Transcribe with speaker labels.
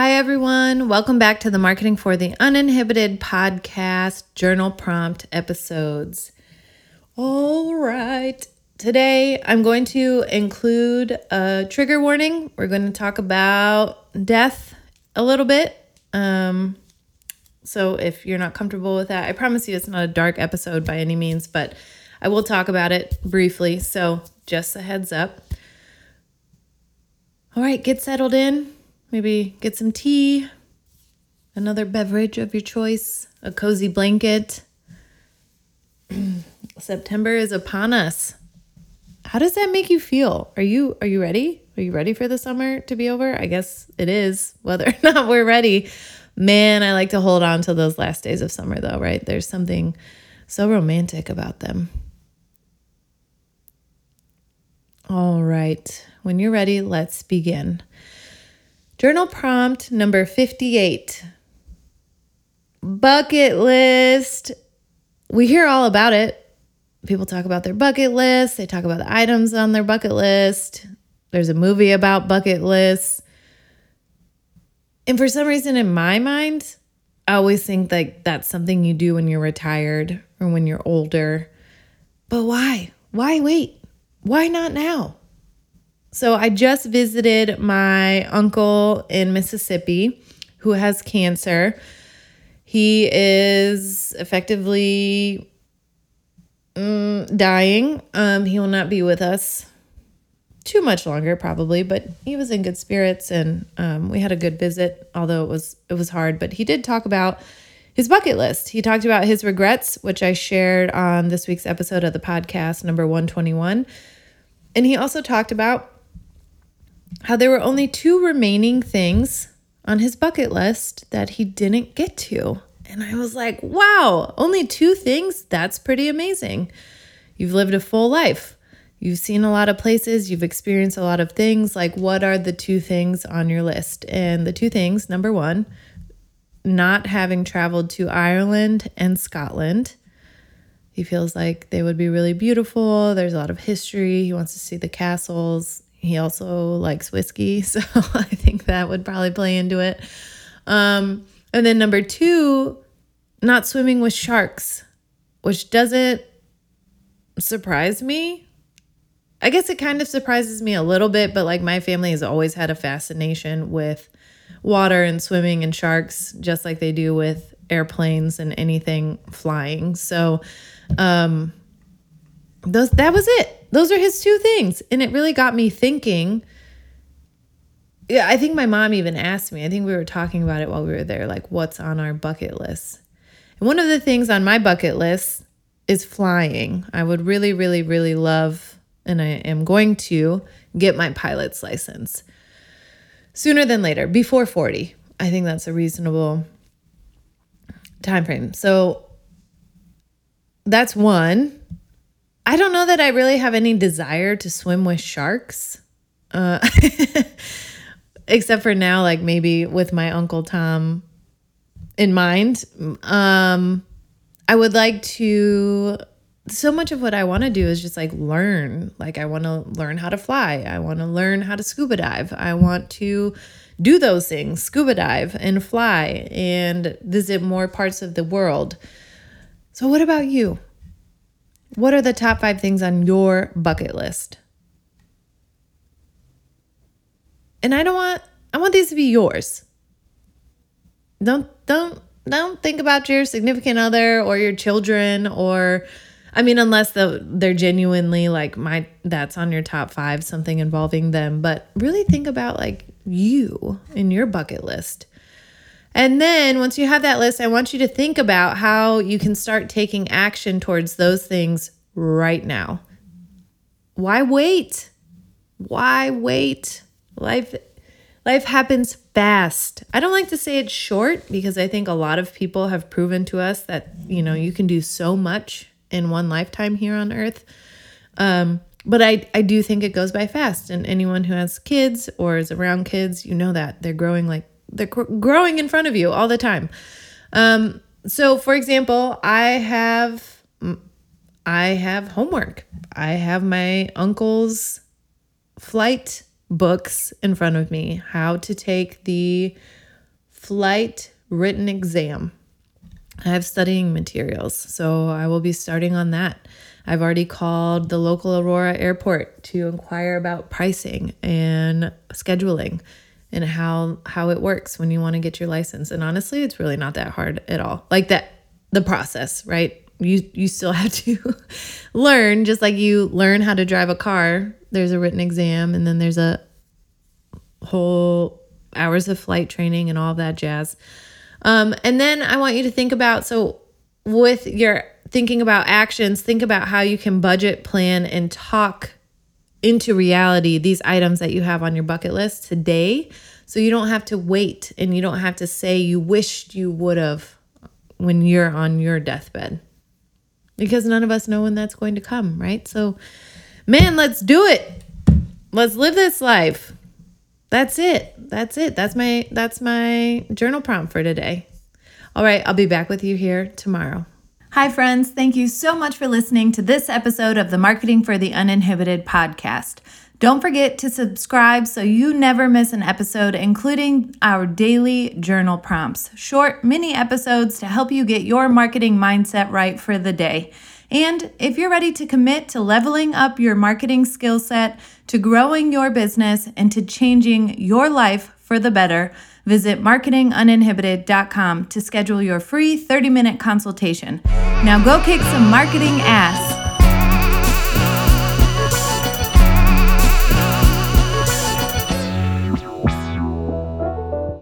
Speaker 1: Hi, everyone. Welcome back to the Marketing for the Uninhibited podcast journal prompt episodes. All right. Today, I'm going to include a trigger warning. We're going to talk about death a little bit. Um, so, if you're not comfortable with that, I promise you it's not a dark episode by any means, but I will talk about it briefly. So, just a heads up. All right, get settled in Maybe get some tea, another beverage of your choice, a cozy blanket. September is upon us. How does that make you feel? Are you are you ready? Are you ready for the summer to be over? I guess it is, whether or not we're ready. Man, I like to hold on to those last days of summer though, right? There's something so romantic about them. All right. When you're ready, let's begin. Journal prompt number 58 Bucket list. We hear all about it. People talk about their bucket list, they talk about the items on their bucket list. There's a movie about bucket lists. And for some reason, in my mind, I always think like that's something you do when you're retired or when you're older. But why? Why wait? Why not now? So I just visited my uncle in Mississippi who has cancer. He is effectively mm, dying. Um, he will not be with us too much longer, probably, but he was in good spirits and um, we had a good visit, although it was it was hard. But he did talk about his bucket list. He talked about his regrets, which I shared on this week's episode of the podcast, number 121. And he also talked about how there were only two remaining things on his bucket list that he didn't get to. And I was like, wow, only two things? That's pretty amazing. You've lived a full life. You've seen a lot of places, you've experienced a lot of things. Like, what are the two things on your list? And the two things number one, not having traveled to Ireland and Scotland. He feels like they would be really beautiful. There's a lot of history. He wants to see the castles, he also likes whiskey, so I think that would probably play into it. Um, and then number two, not swimming with sharks, which doesn't surprise me. I guess it kind of surprises me a little bit, but like my family has always had a fascination with water and swimming and sharks, just like they do with airplanes and anything flying. So, um, those that was it. Those are his two things. And it really got me thinking. Yeah, I think my mom even asked me. I think we were talking about it while we were there like what's on our bucket list. And one of the things on my bucket list is flying. I would really really really love and I am going to get my pilot's license sooner than later, before 40. I think that's a reasonable time frame. So that's one. I don't know that I really have any desire to swim with sharks. Uh, except for now, like maybe with my Uncle Tom in mind. Um, I would like to so much of what I want to do is just like learn. Like I want to learn how to fly. I want to learn how to scuba dive. I want to do those things, scuba dive and fly and visit more parts of the world. So what about you? What are the top five things on your bucket list? And I don't want I want these to be yours. Don't don't don't think about your significant other or your children or I mean unless the, they're genuinely like my that's on your top 5 something involving them, but really think about like you in your bucket list. And then once you have that list, I want you to think about how you can start taking action towards those things right now. Why wait? Why wait? Life life happens fast. I don't like to say it's short because I think a lot of people have proven to us that, you know, you can do so much in one lifetime here on earth. Um, but I, I do think it goes by fast. And anyone who has kids or is around kids, you know that they're growing like they're growing in front of you all the time. Um, so, for example, I have I have homework. I have my uncle's flight books in front of me. How to take the flight written exam. I have studying materials, so I will be starting on that. I've already called the local Aurora airport to inquire about pricing and scheduling and how how it works when you want to get your license. And honestly, it's really not that hard at all. Like that the process, right? You you still have to learn just like you learn how to drive a car. There's a written exam and then there's a whole hours of flight training and all that jazz. Um, and then I want you to think about so with your thinking about actions, think about how you can budget, plan, and talk into reality these items that you have on your bucket list today so you don't have to wait and you don't have to say you wished you would have when you're on your deathbed because none of us know when that's going to come, right? So, man, let's do it. Let's live this life. That's it. That's it. That's my that's my journal prompt for today. All right, I'll be back with you here tomorrow. Hi, friends. Thank you so much for listening to this episode of the Marketing for the Uninhibited podcast. Don't forget to subscribe so you never miss an episode, including our daily journal prompts, short mini episodes to help you get your marketing mindset right for the day. And if you're ready to commit to leveling up your marketing skill set, to growing your business, and to changing your life for the better, Visit marketinguninhibited.com to schedule your free 30 minute consultation. Now go kick some marketing ass.